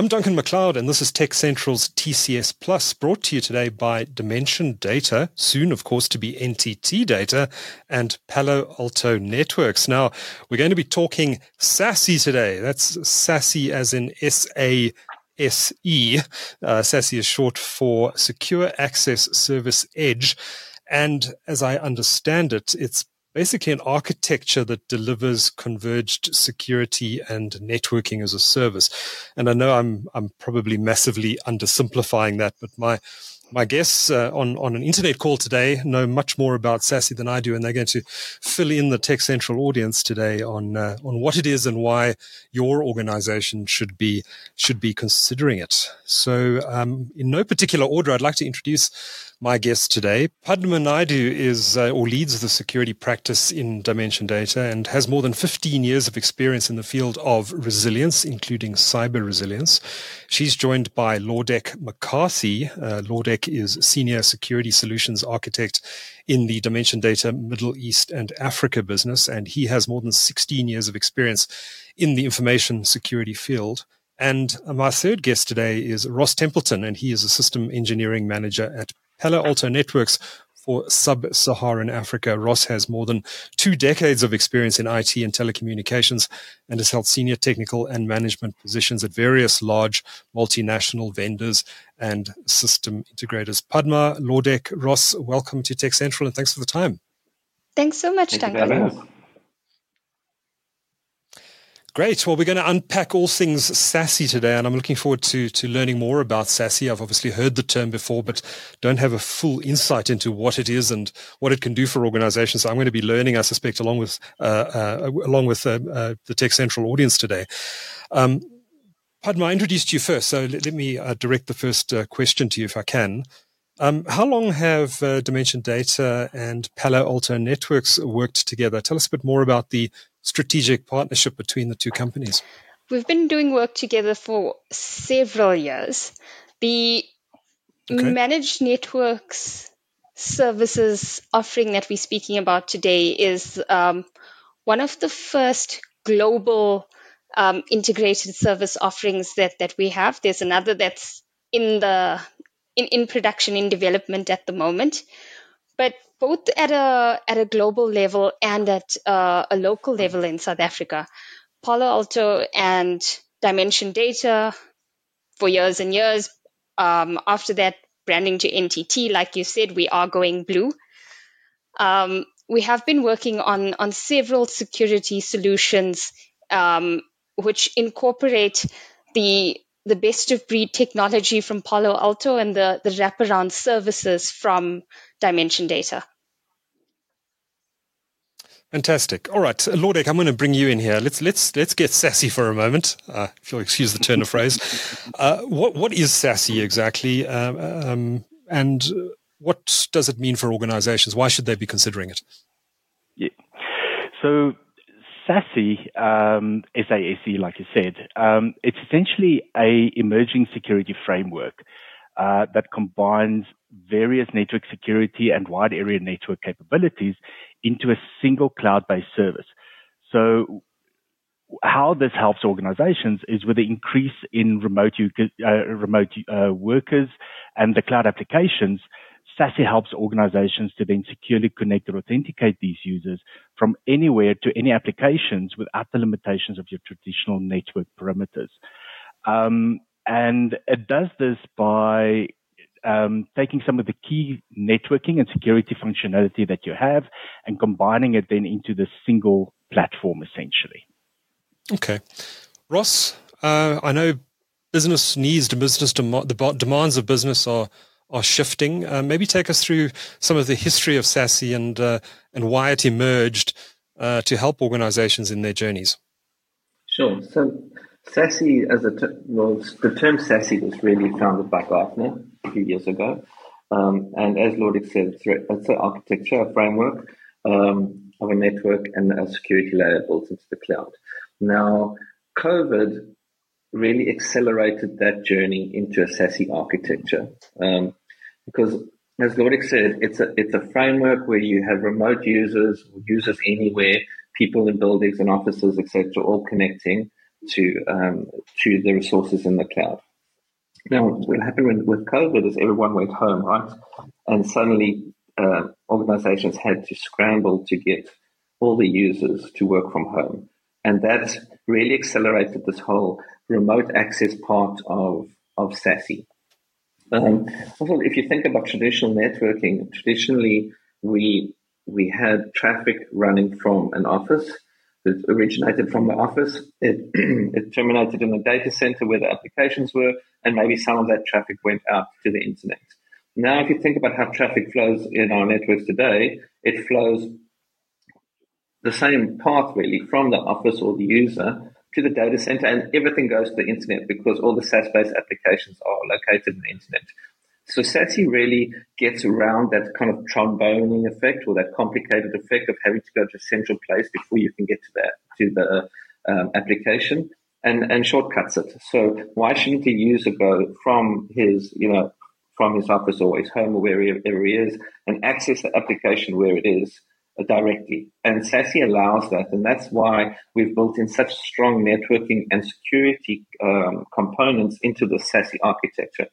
I'm Duncan McLeod, and this is TechCentral's TCS Plus, brought to you today by Dimension Data, soon, of course, to be NTT Data, and Palo Alto Networks. Now, we're going to be talking SASE today. That's SASE as in S A S E. Uh, SASE is short for Secure Access Service Edge. And as I understand it, it's basically an architecture that delivers converged security and networking as a service. And I know I'm I'm probably massively undersimplifying that, but my my guests uh, on, on an internet call today know much more about SASE than I do, and they're going to fill in the TechCentral audience today on uh, on what it is and why your organization should be should be considering it. So, um, in no particular order, I'd like to introduce my guest today. Padma Naidoo is uh, or leads the security practice in Dimension Data and has more than 15 years of experience in the field of resilience, including cyber resilience. She's joined by Laudec McCarthy. Uh, Laudec is Senior Security Solutions Architect in the Dimension Data Middle East and Africa business, and he has more than 16 years of experience in the information security field. And my third guest today is Ross Templeton, and he is a system engineering manager at Palo Alto Networks for sub-Saharan Africa. Ross has more than two decades of experience in IT and telecommunications and has held senior technical and management positions at various large multinational vendors and system integrators. Padma, Laudec, Ross, welcome to TechCentral and thanks for the time. Thanks so much, Thank Duncan. Great. Well, we're going to unpack all things sassy today, and I'm looking forward to to learning more about SASE. I've obviously heard the term before, but don't have a full insight into what it is and what it can do for organizations. So I'm going to be learning, I suspect, along with uh, uh, along with uh, uh the TechCentral audience today. Um, Padma, I introduced you first, so let, let me uh, direct the first uh, question to you, if I can. Um, how long have Dimension Data and Palo Alto Networks worked together? Tell us a bit more about the strategic partnership between the two companies? We've been doing work together for several years. The okay. managed networks services offering that we're speaking about today is um, one of the first global um, integrated service offerings that, that we have. There's another that's in the in, in production in development at the moment. But both at a at a global level and at uh, a local level in South Africa. Palo Alto and Dimension Data for years and years. Um, after that, branding to NTT, like you said, we are going blue. Um, we have been working on on several security solutions um, which incorporate the the best of breed technology from Palo Alto and the, the wraparound services from Dimension Data. Fantastic. All right, Laudec, I'm going to bring you in here. Let's let's let's get sassy for a moment, uh, if you'll excuse the turn of phrase. Uh, what what is SASE exactly, um, um, and what does it mean for organizations? Why should they be considering it? Yeah. So SASE, um, SASE, like I said, um, it's essentially a emerging security framework uh, that combines various network security and wide area network capabilities into a single cloud-based service. So how this helps organizations is with the increase in remote, uh, remote uh, workers and the cloud applications – SASE helps organizations to then securely connect or authenticate these users from anywhere to any applications without the limitations of your traditional network perimeters. Um, and it does this by um, taking some of the key networking and security functionality that you have and combining it then into the single platform essentially. Okay. Ross, uh, I know business needs, business dem- the demands of business are are shifting. Uh, maybe take us through some of the history of SASE and uh, and why it emerged uh, to help organizations in their journeys. Sure. So SASE, as a was the term SASE was really founded by Gartner a few years ago, um, and as Laudec said, it's an architecture, a framework um, of a network and a security layer built into the cloud. Now, COVID really accelerated that journey into a SASE architecture. Um, because as Laudec said, it's a it's a framework where you have remote users, users anywhere, people in buildings and offices, etc., all connecting to um, to the resources in the cloud. Now, what happened with COVID is everyone went home, right? And suddenly uh, organizations had to scramble to get all the users to work from home. And that really accelerated this whole remote access part of, of SASE. Um, also, if you think about traditional networking, traditionally we we had traffic running from an office that originated from the office. It, it terminated in a data center where the applications were, and maybe some of that traffic went out to the internet. Now, if you think about how traffic flows in our networks today, it flows the same path really from the office or the user to the data center, and everything goes to the internet because all the SaaS-based applications are located in the internet. So SASE really gets around that kind of tromboning effect or that complicated effect of having to go to a central place before you can get to that to the um, application and and shortcuts it. So why shouldn't the user go from his you know from his office or his home or wherever he is and access the application where it is directly. And SASE allows that. And that's why we've built in such strong networking and security um, components into the SASE architecture.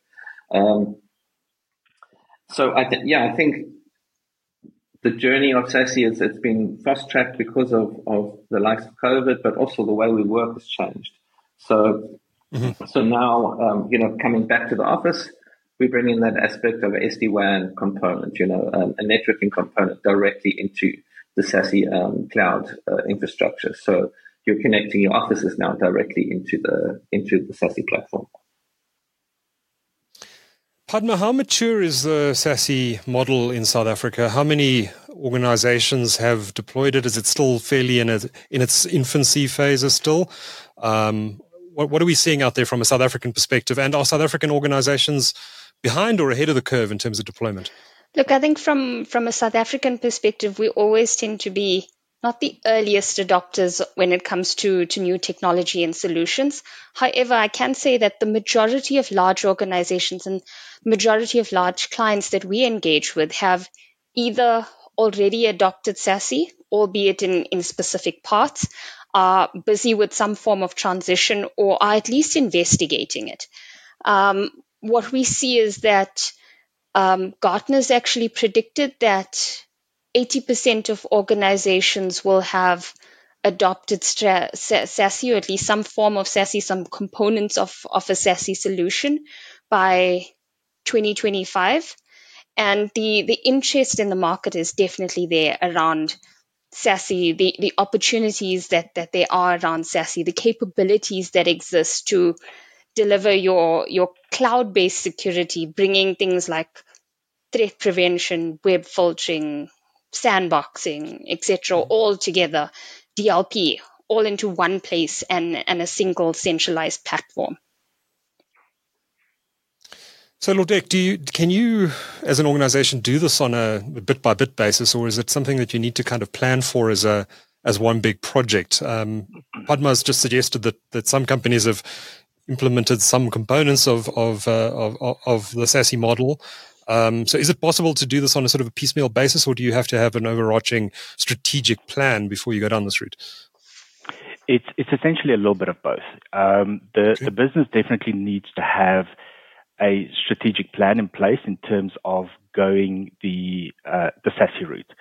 Um, so I th- yeah, I think the journey of SASE is it's been fast tracked because of, of the likes of COVID, but also the way we work has changed. So mm-hmm. so now um, you know coming back to the office, we bring in that aspect of SD WAN component, you know, um, a networking component directly into the SASE um, cloud uh, infrastructure. So you're connecting your offices now directly into the into the SASE platform. Padma, how mature is the SASE model in South Africa? How many organizations have deployed it? Is it still fairly in, a, in its infancy phases still? Um, what, what, are we seeing out there from a South African perspective? And are South African organizations behind or ahead of the curve in terms of deployment? Look, I think from, from a South African perspective, we always tend to be not the earliest adopters when it comes to, to new technology and solutions. However, I can say that the majority of large organizations and majority of large clients that we engage with have either already adopted SASE, albeit in, in specific parts, are busy with some form of transition or are at least investigating it. Um, what we see is that um, Gartner's actually predicted that 80% of organizations will have adopted SASE or at least some form of SASE, some components of, of a SASE solution by 2025. And the, the interest in the market is definitely there around SASE, the, the opportunities that, that there are around SASE, the capabilities that exist to deliver your, your cloud based security, bringing things like threat prevention, web filtering, sandboxing, etc., all together, DLP, all into one place and, and a single centralized platform. So, Laudec, do you can you, as an organization, do this on a bit by bit basis, or is it something that you need to kind of plan for as a as one big project? Um, has just suggested that that some companies have implemented some components of of uh, of, of the SASE model. Um, so, is it possible to do this on a sort of a piecemeal basis, or do you have to have an overarching strategic plan before you go down this route? It's it's essentially a little bit of both. Um, the okay. the business definitely needs to have a strategic plan in place in terms of going the uh, the SASE route.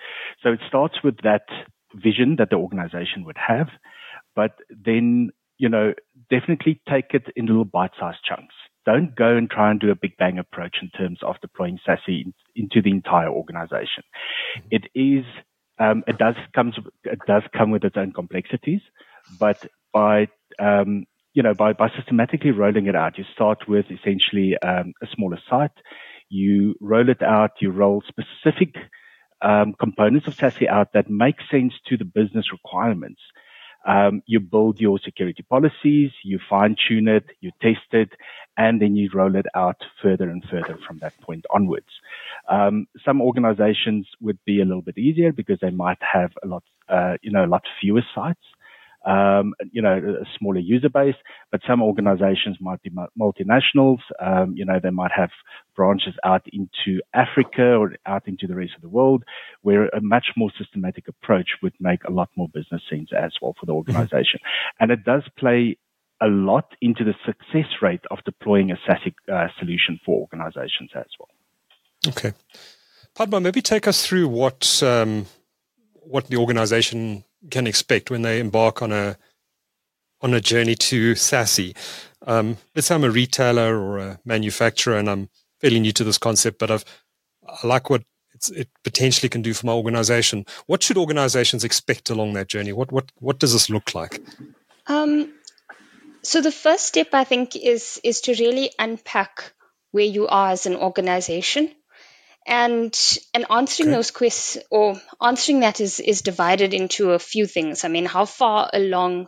So it starts with that vision that the organization would have, but then you know definitely take it in little bite-sized chunks. Don't go and try and do a big bang approach in terms of deploying SASE in, into the entire organization. Mm-hmm. It is um, it does comes it does come with its own complexities, but by um, you know, by, by systematically rolling it out, you start with essentially um, a smaller site. You roll it out, you roll specific um, components of SASE out that make sense to the business requirements. Um, you build your security policies, you fine tune it, you test it, and then you roll it out further and further from that point onwards. Um, some organizations would be a little bit easier because they might have a lot, uh, you know, a lot fewer sites um, you know, a smaller user base, but some organizations might be multinationals. Um, you know, they might have branches out into Africa or out into the rest of the world where a much more systematic approach would make a lot more business sense as well for the mm-hmm. organization. And it does play a lot into the success rate of deploying a SASE uh, solution for organizations as well. Okay. Padma, maybe take us through what um, what the organization can expect when they embark on a on a journey to SASE. Um, let's say I'm a retailer or a manufacturer, and I'm fairly new to this concept, but I've I like what it potentially can do for my organization. What should organizations expect along that journey? What what what does this look like? Um, so the first step, I think, is is to really unpack where you are as an organization, and and answering okay. those questions or answering that is is divided into a few things. I mean, how far along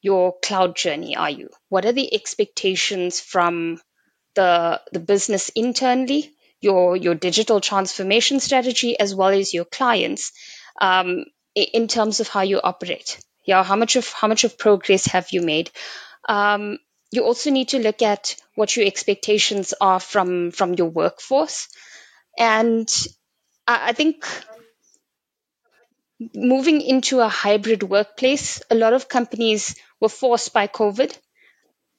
your cloud journey are you? What are the expectations from the the business internally, your your digital transformation strategy, as well as your clients, um, in terms of how you operate? Yeah, how much of how much of progress have you made? Um, you also need to look at what your expectations are from from your workforce, and I, think moving into a hybrid workplace, a lot of companies were forced by COVID.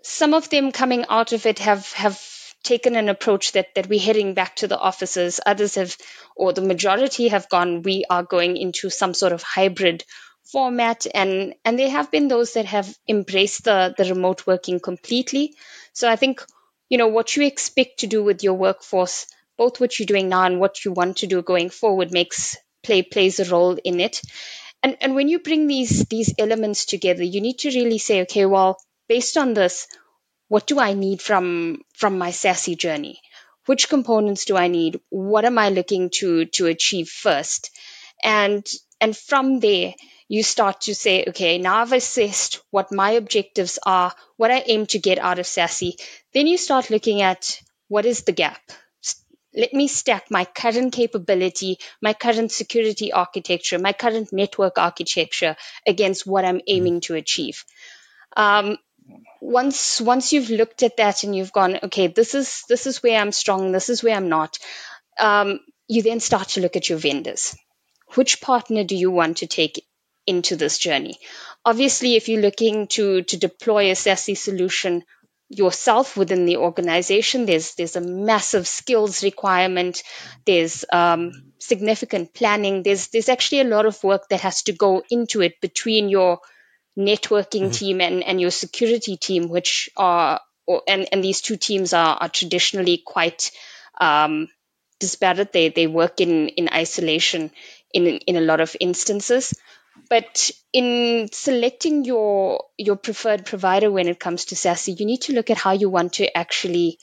Some of them coming out of it have have taken an approach that that we're heading back to the offices. Others have, or the majority have gone. We are going into some sort of hybrid format and and there have been those that have embraced the the remote working completely so i think you know what you expect to do with your workforce both what you're doing now and what you want to do going forward makes play plays a role in it and and when you bring these these elements together you need to really say okay well based on this what do i need from from my SASE journey which components do i need what am i looking to to achieve first and and from there you start to say, okay, now I've assessed what my objectives are, what I aim to get out of SASE. Then you start looking at what is the gap? Let me stack my current capability, my current security architecture, my current network architecture against what I'm aiming to achieve. Um, once once you've looked at that and you've gone, okay, this is this is where I'm strong, this is where I'm not. Um, you then start to look at your vendors. Which partner do you want to take into this journey. Obviously, if you're looking to, to deploy a SASE solution yourself within the organization, there's, there's a massive skills requirement. There's um, significant planning. There's, there's actually a lot of work that has to go into it between your networking mm-hmm. team and, and your security team, which are, or, and, and these two teams are, are traditionally quite um, disparate. They, they work in, in isolation in, in a lot of instances. But in selecting your your preferred provider when it comes to SASE, you need to look at how you want to actually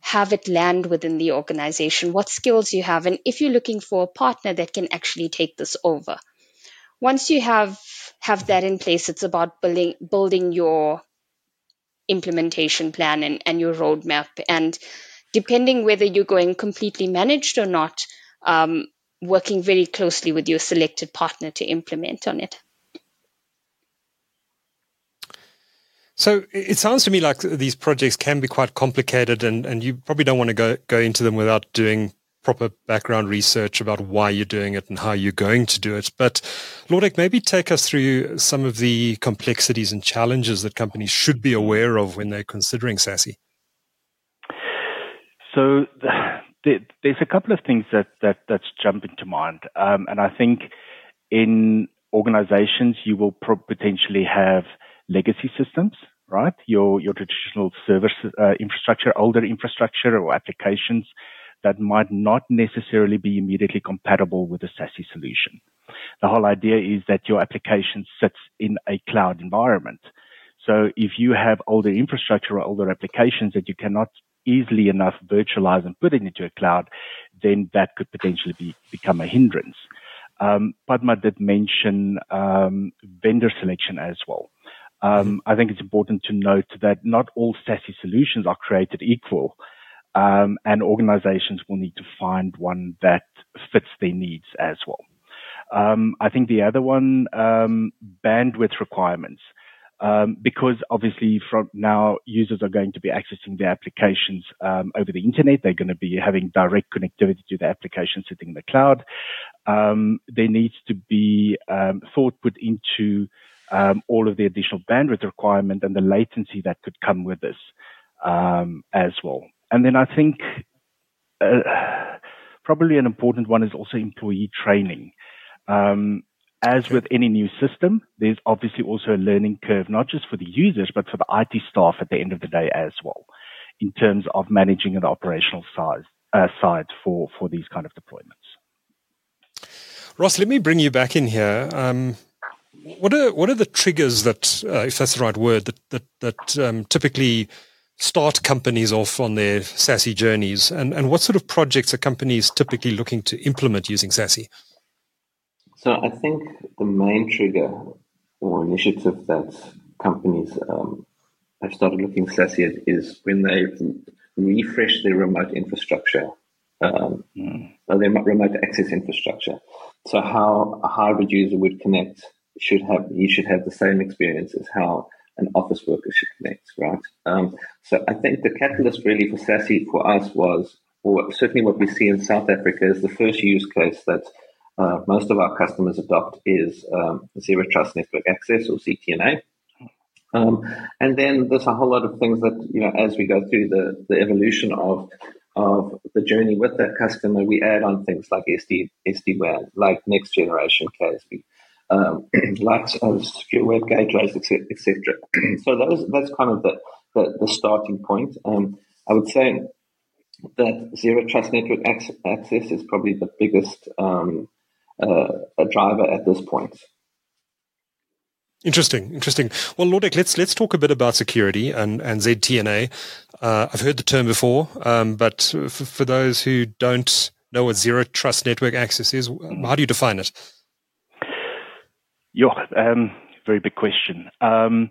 have it land within the organization, what skills you have, and if you're looking for a partner that can actually take this over. Once you have have that in place, it's about building building your implementation plan and, and your roadmap. And depending whether you're going completely managed or not, um, working very closely with your selected partner to implement on it. So it sounds to me like these projects can be quite complicated, and, and you probably don't want to go, go into them without doing proper background research about why you're doing it and how you're going to do it. But Laudec, maybe take us through some of the complexities and challenges that companies should be aware of when they're considering SASE. So there, there's a couple of things that, that that's jump into mind, um, and I think in organizations you will pro- potentially have legacy systems, right? Your your traditional service uh, infrastructure, older infrastructure or applications that might not necessarily be immediately compatible with a SASE solution. The whole idea is that your application sits in a cloud environment. So if you have older infrastructure or older applications that you cannot easily enough virtualize and put it into a cloud, then that could potentially be, become a hindrance. Um, Padma did mention um, vendor selection as well. Um, mm-hmm. I think it's important to note that not all SASE solutions are created equal, um, and organizations will need to find one that fits their needs as well. Um, I think the other one, um, bandwidth requirements um, because obviously from now users are going to be accessing their applications um, over the internet. They're going to be having direct connectivity to the application sitting in the cloud. Um, there needs to be um, thought put into um, all of the additional bandwidth requirement and the latency that could come with this um, as well. And then I think uh, probably an important one is also employee training. Um, as with any new system, there's obviously also a learning curve, not just for the users, but for the IT staff at the end of the day as well, in terms of managing the operational size, uh, side for, for these kind of deployments. Ross, let me bring you back in here. Um, what are what are the triggers that, uh, if that's the right word, that that, that um, typically start companies off on their SASE journeys, and and what sort of projects are companies typically looking to implement using SASE? So I think the main trigger or initiative that companies um, have started looking SASE at is when they refresh their remote infrastructure, um, mm. their remote access infrastructure. So how a hybrid user would connect should have he should have the same experience as how an office worker should connect, right? Um, so I think the catalyst really for SASE for us was, or certainly what we see in South Africa is the first use case that uh, most of our customers adopt is um, Zero Trust Network Access or ZTNA. Um, and then there's a whole lot of things that, you know, as we go through the, the evolution of of the journey with that customer, we add on things like SD, SD-WAN, like next generation CASB, um, like uh, secure web gateways, etc. so those, that's kind of the, the, the starting point. Um, I would say that zero trust network access is probably the biggest um, uh, a driver at this point. Interesting, interesting. Well, Laudec, let's let's talk a bit about security and and ZTNA. Uh, I've heard the term before, um, but for, for, those who don't know what zero trust network access is, how do you define it? Yeah, um, very big question. Um,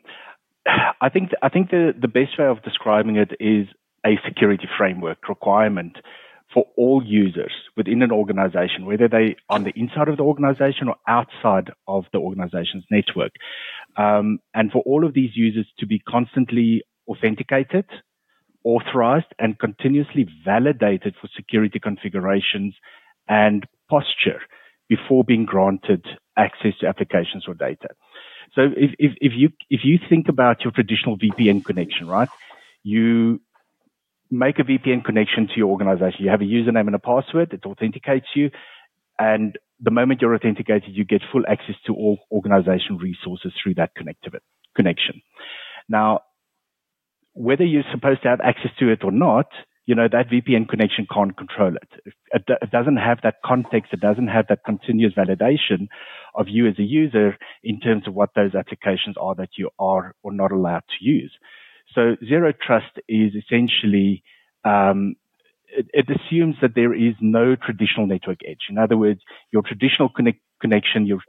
I think I think the the best way of describing it is a security framework requirement for all users within an organization, whether they on the inside of the organization or outside of the organization's network. Um, and for all of these users to be constantly authenticated, authorized, and continuously validated for security configurations and posture before being granted access to applications or data. So if, if, if you if you think about your traditional VPN connection, right? You make a VPN connection to your organization. You have a username and a password. It authenticates you. And the moment you're authenticated, you get full access to all organization resources through that connection. Now, whether you're supposed to have access to it or not, you know, that VPN connection can't control it. it. Doesn't have that context. It doesn't have that continuous validation of you as a user in terms of what those applications are that you are or not allowed to use. So zero trust is essentially um, it, it, assumes that there is no traditional network edge. In other words, your traditional connect, connection, your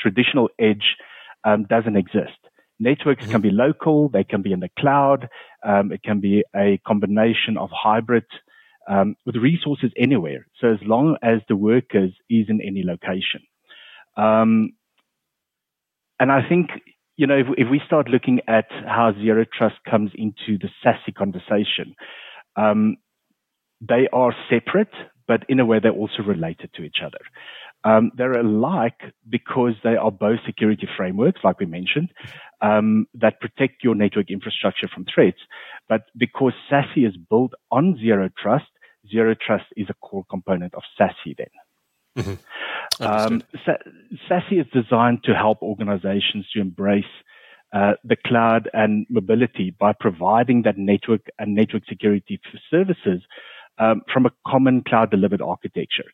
traditional edge um, doesn't exist. Networks mm-hmm. can be local, they can be in the cloud, um, it can be a combination of hybrid um, with resources anywhere. So as long as the workers is in any location. Um, and I think you know, if, if, we start looking at how zero trust comes into the SASE conversation, um, they are separate, but in a way they're also related to each other. Um, they're alike because they are both security frameworks, like we mentioned, um, that protect your network infrastructure from threats. But because SASE is built on zero trust, zero trust is a core component of SASE then. Mm-hmm. Um, SASE is designed to help organizations to embrace uh, the cloud and mobility by providing that network and network security services um, from a common cloud delivered architecture.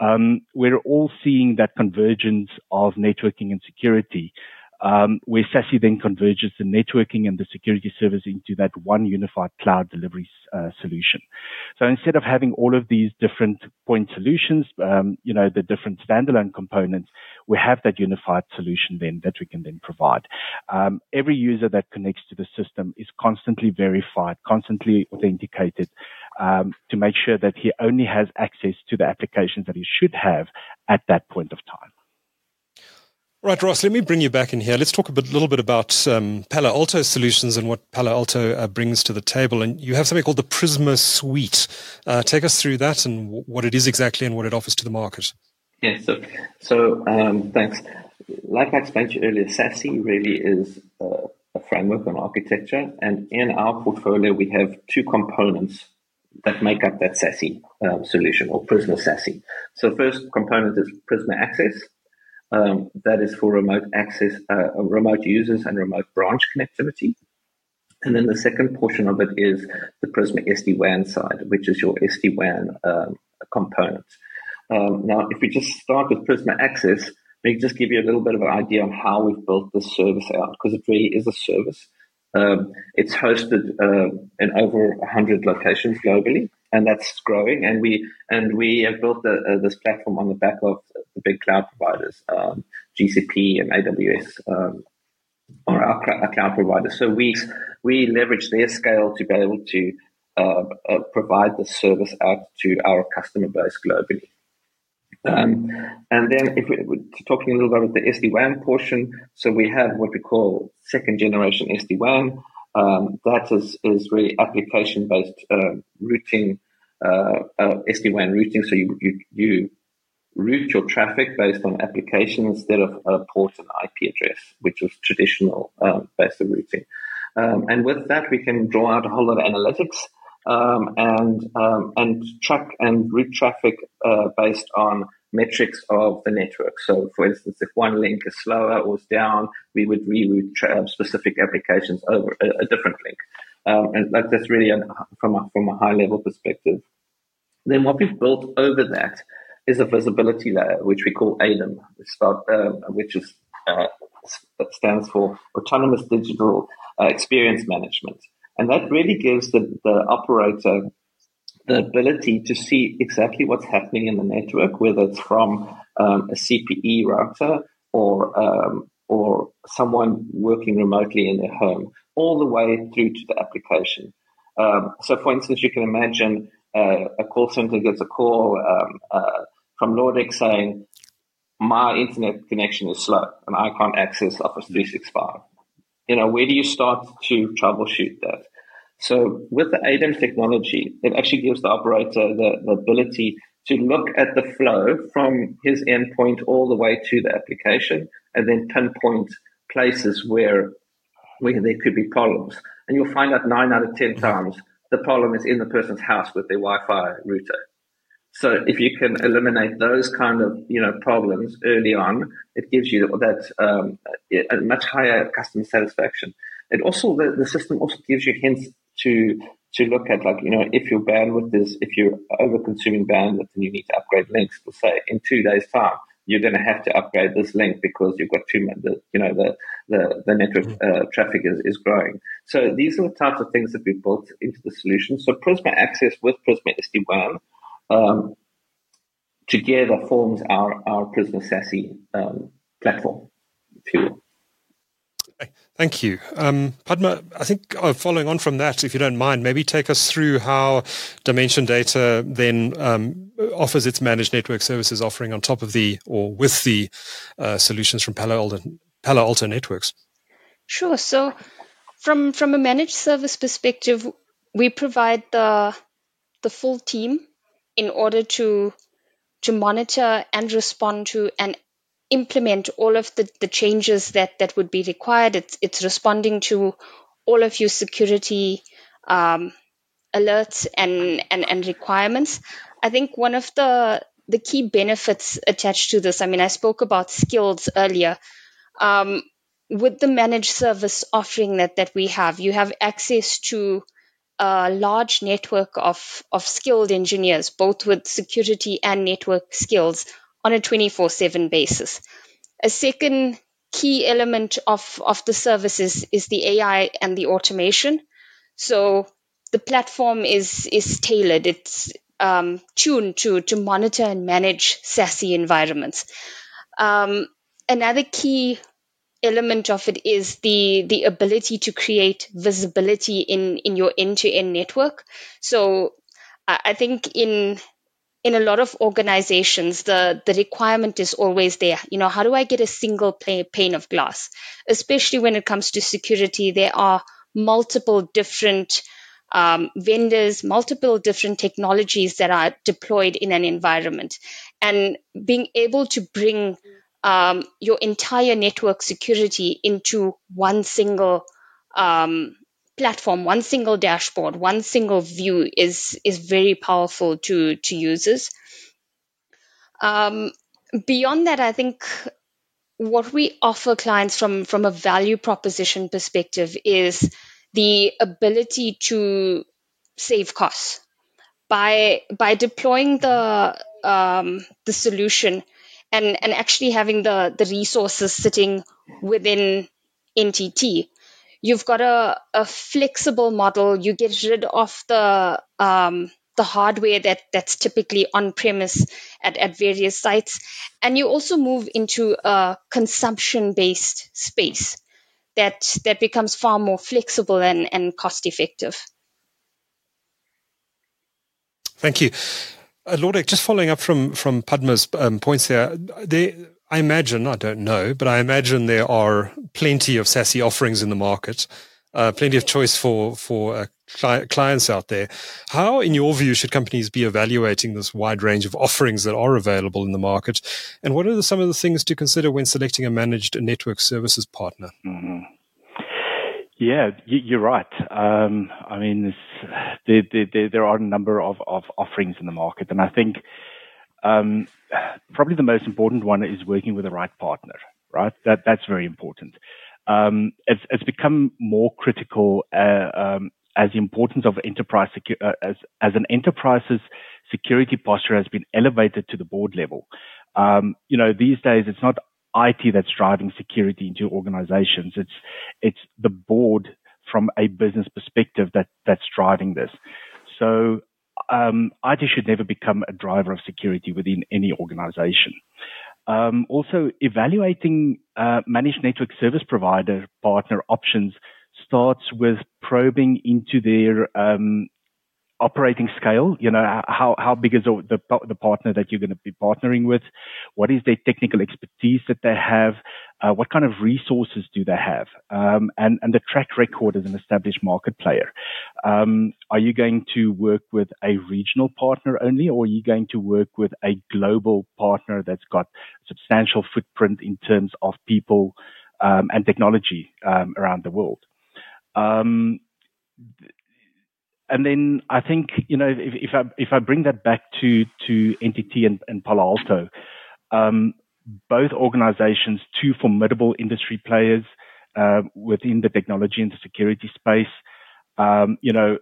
Um, we're all seeing that convergence of networking and security um, where SASE then converges the networking and the security service into that one unified cloud delivery uh, solution. So instead of having all of these different point solutions, um, you know, the different standalone components, we have that unified solution then that we can then provide. Um, every user that connects to the system is constantly verified, constantly authenticated um, to make sure that he only has access to the applications that he should have at that point of time. Right, Ross, let me bring you back in here. Let's talk a bit, little bit about um, Palo Alto solutions and what Palo Alto uh, brings to the table. And you have something called the Prisma Suite. Uh, take us through that and w- what it is exactly and what it offers to the market. Yeah, so, so um, thanks. like I explained to you earlier, SASE really is a framework and architecture. And in our portfolio, we have two components that make up that SASE um, solution or Prisma SASE. So first component is Prisma Access. Um, that is for remote access, uh, remote users and remote branch connectivity. And then the second portion of it is the Prisma SD-WAN side, which is your SD-WAN um, component. Um, now, if we just start with Prisma Access, me just give you a little bit of an idea on how we've built this service out because it really is a service. Um, it's hosted uh, in over 100 locations globally, and that's growing. And we and we have built uh, this platform on the back of the big cloud providers, um, GCP and AWS, um, or our, cloud providers. So we we leverage their scale to be able to uh, uh provide the service out to our customer base globally. Um, and then if we're talking a little bit about the SD-WAN portion, so we have what we call second generation SD-WAN. Um, that is, is really application based uh, routing, uh, uh, SD-WAN routing. So you, you, you route your traffic based on application instead of a port and IP address, which was traditional um, based routing. Um, and with that, we can draw out a whole lot of analytics um, and um, and track and route traffic uh, based on metrics of the network. So, for instance, if one link is slower or is down, we would reroute tra- um, specific applications over a, a different link. Um, and that's really a, from a, from a high level perspective. Then what we've built over that is a visibility layer, which we call start, um, which is uh, stands for Autonomous Digital uh, Experience Management. And that really gives the, the operator the ability to see exactly what's happening in the network, whether it's from um, a CPE router or um, or someone working remotely in their home, all the way through to the application. Um, so, for instance, you can imagine uh, a call center gets a call um, uh, from Lordex saying, "My internet connection is slow and I can't access Office 365." You know, where do you start to troubleshoot that? So with the ADEM technology, it actually gives the operator the, the ability to look at the flow from his endpoint all the way to the application and then pinpoint places where where there could be problems. And you'll find out nine out of ten times the problem is in the person's house with their Wi-Fi router. So if you can eliminate those kind of you know problems early on, it gives you that um, a much higher customer satisfaction. It also the, the system also gives you hints to to look at like you know if your bandwidth is if you're over consuming bandwidth and you need to upgrade links to say in two days time you're going to have to upgrade this link because you've got too much the you know the the, the network mm. uh, traffic is, is growing. So these are the types of things that we built into the solution. So prisma access with prisma sd-wan um, together forms our our prisma SASE um, platform if you will Thank you. Um, Padma, I think uh, following on from that, if you don't mind, maybe take us through how Dimension Data then um, offers its managed network services offering on top of the or with the uh, solutions from Palo Alto, Palo Alto Networks. Sure. So, from from a managed service perspective, we provide the the full team in order to to monitor and respond to and implement all of the, the changes that, that would be required. It's, it's responding to all of your security um, alerts and, and, and requirements. I think one of the, the key benefits attached to this, I mean, I spoke about skills earlier. Um, with the managed service offering that, that we have, you have access to a large network of, of skilled engineers, both with security and network skills on a 24 7 basis. A second key element of, of the services is the AI and the automation. So the platform is, is tailored, it's um, tuned to, to monitor and manage SASE environments. Um, another key element of it is the the ability to create visibility in in your end to end network. So I think in in a lot of organizations, the, the requirement is always there. You know, how do I get a single pane of glass? Especially when it comes to security, there are multiple different um, vendors, multiple different technologies that are deployed in an environment. And being able to bring um, your entire network security into one single um, platform, one single dashboard, one single view is is very powerful to to users. Um, beyond that, I think what we offer clients from from a value proposition perspective is the ability to save costs by by deploying the um, the solution and and actually having the the resources sitting within NTT you've got a, a flexible model. You get rid of the um, the hardware that that's typically on premise at, at various sites, and you also move into a consumption based space that that becomes far more flexible and, and cost effective. Thank you. Uh, just following up from from Padma's um, points there, there I imagine, I don't know, but I imagine there are plenty of SASE offerings in the market, uh, plenty of choice for for uh, cli- clients out there. How, in your view, should companies be evaluating this wide range of offerings that are available in the market, and what are the, some of the things to consider when selecting a managed network services partner? Mm-hmm. Yeah, you're right. Um, I mean, there, there, there, are a number of, of offerings in the market, and I think um, probably the most important one is working with the right partner, right? That that's very important. Um, it's, it's become more critical uh, um, as the importance of enterprise secu- uh, as as an enterprise's security posture has been elevated to the board level. Um, you know, these days it's not IT that's driving security into organizations. It's it's the board from a business perspective that that's driving this. So um, IT should never become a driver of security within any organization. Um, also, evaluating uh, managed network service provider partner options starts with probing into their um, operating scale? You know, how, how big is the, the partner that you're going to be partnering with? What is their technical expertise that they have? Uh, what kind of resources do they have? Um, and, and the track record as an established market player. Um, are you going to work with a regional partner only, or are you going to work with a global partner that's got substantial footprint in terms of people um, and technology um, around the world? And then I think you know if, if I if I bring that back to to NTT and, and Palo Alto, um, both organizations, two formidable industry players uh, within the technology and the security space. Um, you know,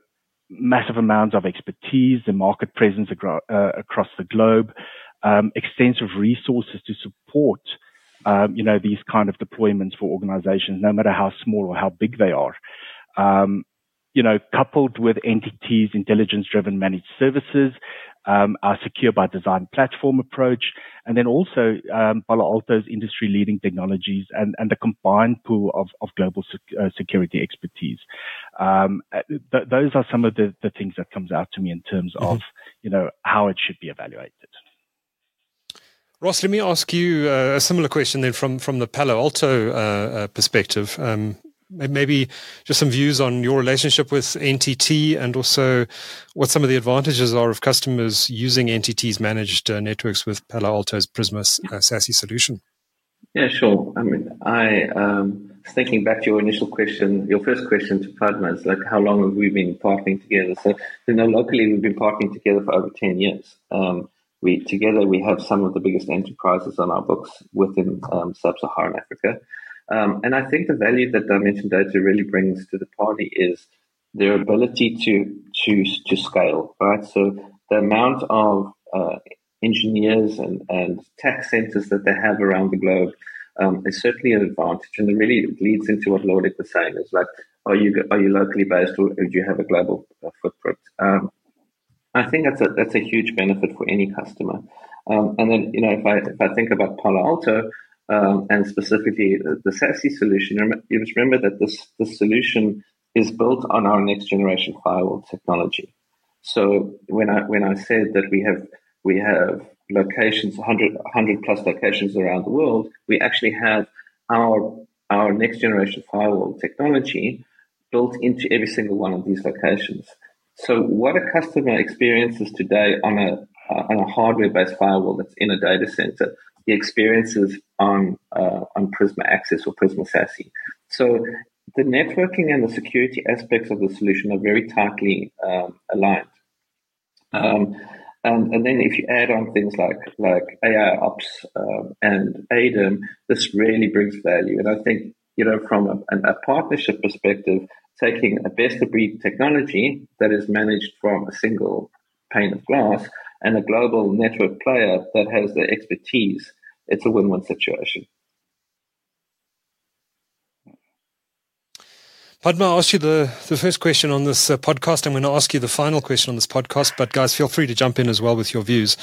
massive amounts of expertise, the market presence agro- uh, across the globe, um, extensive resources to support. Um, you know these kind of deployments for organizations, no matter how small or how big they are. Um, you know, coupled with NTT's intelligence-driven managed services, um, our secure by design platform approach, and then also um, Palo Alto's industry-leading technologies and, and the combined pool of, of global sec- uh, security expertise. Um, th- those are some of the, the things that comes out to me in terms mm-hmm. of, you know, how it should be evaluated. Ross, let me ask you uh, a similar question then from, from the Palo Alto uh, uh perspective. Um, maybe just some views on your relationship with NTT and also what some of the advantages are of customers using NTT's managed uh, networks with Palo Alto's Prisma uh, SASE solution. Yeah, sure. I mean, I um, thinking back to your initial question, your first question to Padma is like, how long have we been partnering together? So, you know, locally we've been partnering together for over ten years. Um, we together we have some of the biggest enterprises on our books within um, sub-Saharan Africa. Um, and I think the value that Dimension Data really brings to the party is their ability to to to scale, right? So the amount of uh, engineers and, and tech centers that they have around the globe um, is certainly an advantage, and it really leads into what Laudec was saying: is like, are you are you locally based or do you have a global uh, footprint? Um, I think that's a that's a huge benefit for any customer. Um, and then you know if I if I think about Palo Alto, um, and specifically the, SASE solution. You must remember that this, this solution is built on our next generation firewall technology. So when I when I said that we have we have locations 100, 100 plus locations around the world, we actually have our our next generation firewall technology built into every single one of these locations. So what a customer experiences today on a uh, on a hardware based firewall that's in a data center the experiences on uh, on Prisma Access or Prisma SASE. So the networking and the security aspects of the solution are very tightly um, aligned. Um, and, and, then if you add on things like like AI ops um, and ADEM, this really brings value. And I think you know from a, a partnership perspective, taking a best of breed technology that is managed from a single pane of glass and a global network player that has the expertise, it's a win-win situation. Padma, I asked you the, the first question on this uh, podcast. I'm going to ask you the final question on this podcast, but guys, feel free to jump in as well with your views.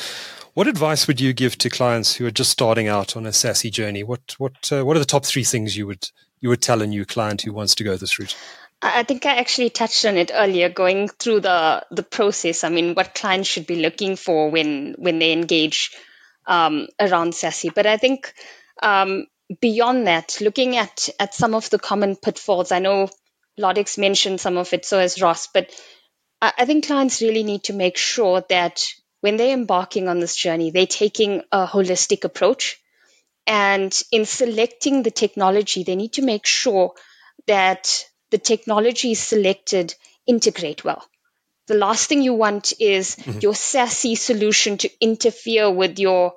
What advice would you give to clients who are just starting out on a SASE journey? What what uh, what are the top three things you would you would tell a new client who wants to go this route? I think I actually touched on it earlier, going through the the process. I mean, what clients should be looking for when when they engage um, around SASE. But I think um, beyond that, looking at at some of the common pitfalls, I know Laudec's mentioned some of it, so has Ross. But I, I think clients really need to make sure that when they're embarking on this journey, they're taking a holistic approach. And in selecting the technology, they need to make sure that the technology selected integrate well. The last thing you want is mm-hmm. your SASE solution to interfere with your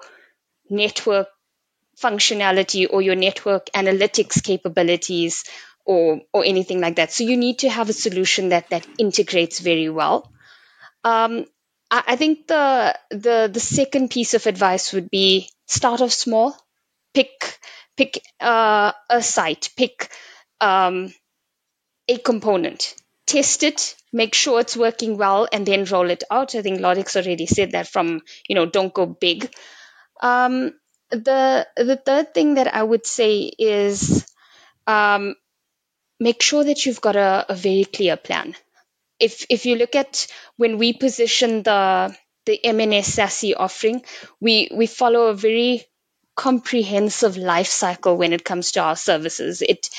network functionality or your network analytics capabilities or or anything like that. So you need to have a solution that that integrates very well. Um, I, I, think the the the second piece of advice would be start off small, pick pick uh, a site, pick um, a component, test it, make sure it's working well, and then roll it out. I think Laudec's already said that from you know don't go big. Um, the the third thing that I would say is um, make sure that you've got a, a very clear plan. If if you look at when we position the the MNS SASE offering, we we follow a very comprehensive life cycle when it comes to our services. It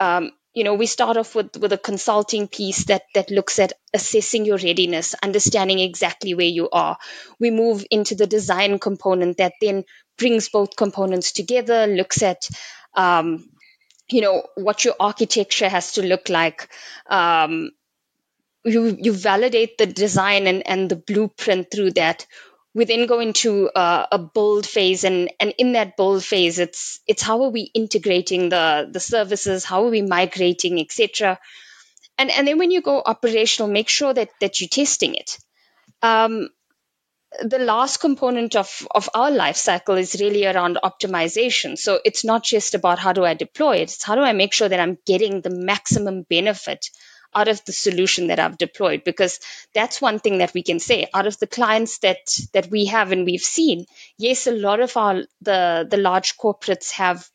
um, you know we start off with with a consulting piece that that looks at assessing your readiness understanding exactly where you are. We move into the design component that then brings both components together looks at um, you know what your architecture has to look like. Um, you you validate the design and, and the blueprint through that we then go into uh, a build phase and and in that build phase it's it's how are we integrating the the services how are we migrating etc and and then when you go operational make sure that that you're testing it um, the last component of, of our life cycle is really around optimization. So it's not just about how do I deploy it, it's how do I make sure that I'm getting the maximum benefit out of the solution that I've deployed because that's one thing that we can say out of the clients that that we have and we've seen yes a lot of our the the large corporates have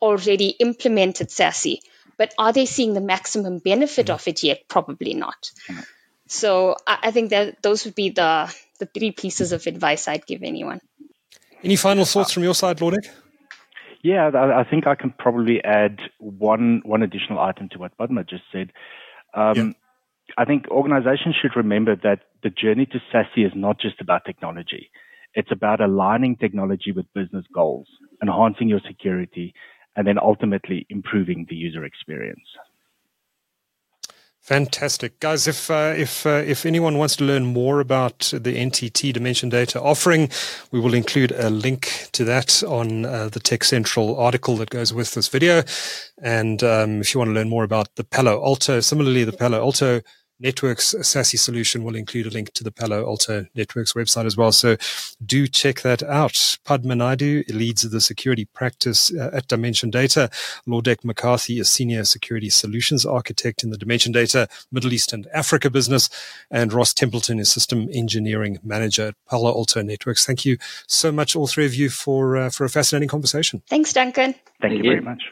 already implemented SASE but are they seeing the maximum benefit mm-hmm. of it yet probably not so I, I think that those would be the the three pieces of advice I'd give anyone. Any final thoughts from your side, Laudec? Yeah, I think I can probably add one one additional item to what Padma just said. Um, yeah. I think organizations should remember that the journey to SASE is not just about technology. It's about aligning technology with business goals, enhancing your security, and then ultimately improving the user experience. Fantastic, guys! If uh, if uh, if anyone wants to learn more about the NTT Dimension Data offering, we will include a link to that on uh, the TechCentral article that goes with this video. And um, if you want to learn more about the Palo Alto, similarly, the Palo Alto Networks SASE solution will include a link to the Palo Alto Networks website as well. So do check that out. Padma Naidoo leads the security practice uh, at Dimension Data. Laudec McCarthy is senior security solutions architect in the Dimension Data Middle East and Africa business. And Ross Templeton is system engineering manager at Palo Alto Networks. Thank you so much, all three of you, for, uh, for a fascinating conversation. Thanks, Duncan. Thank, Thank you, you very much.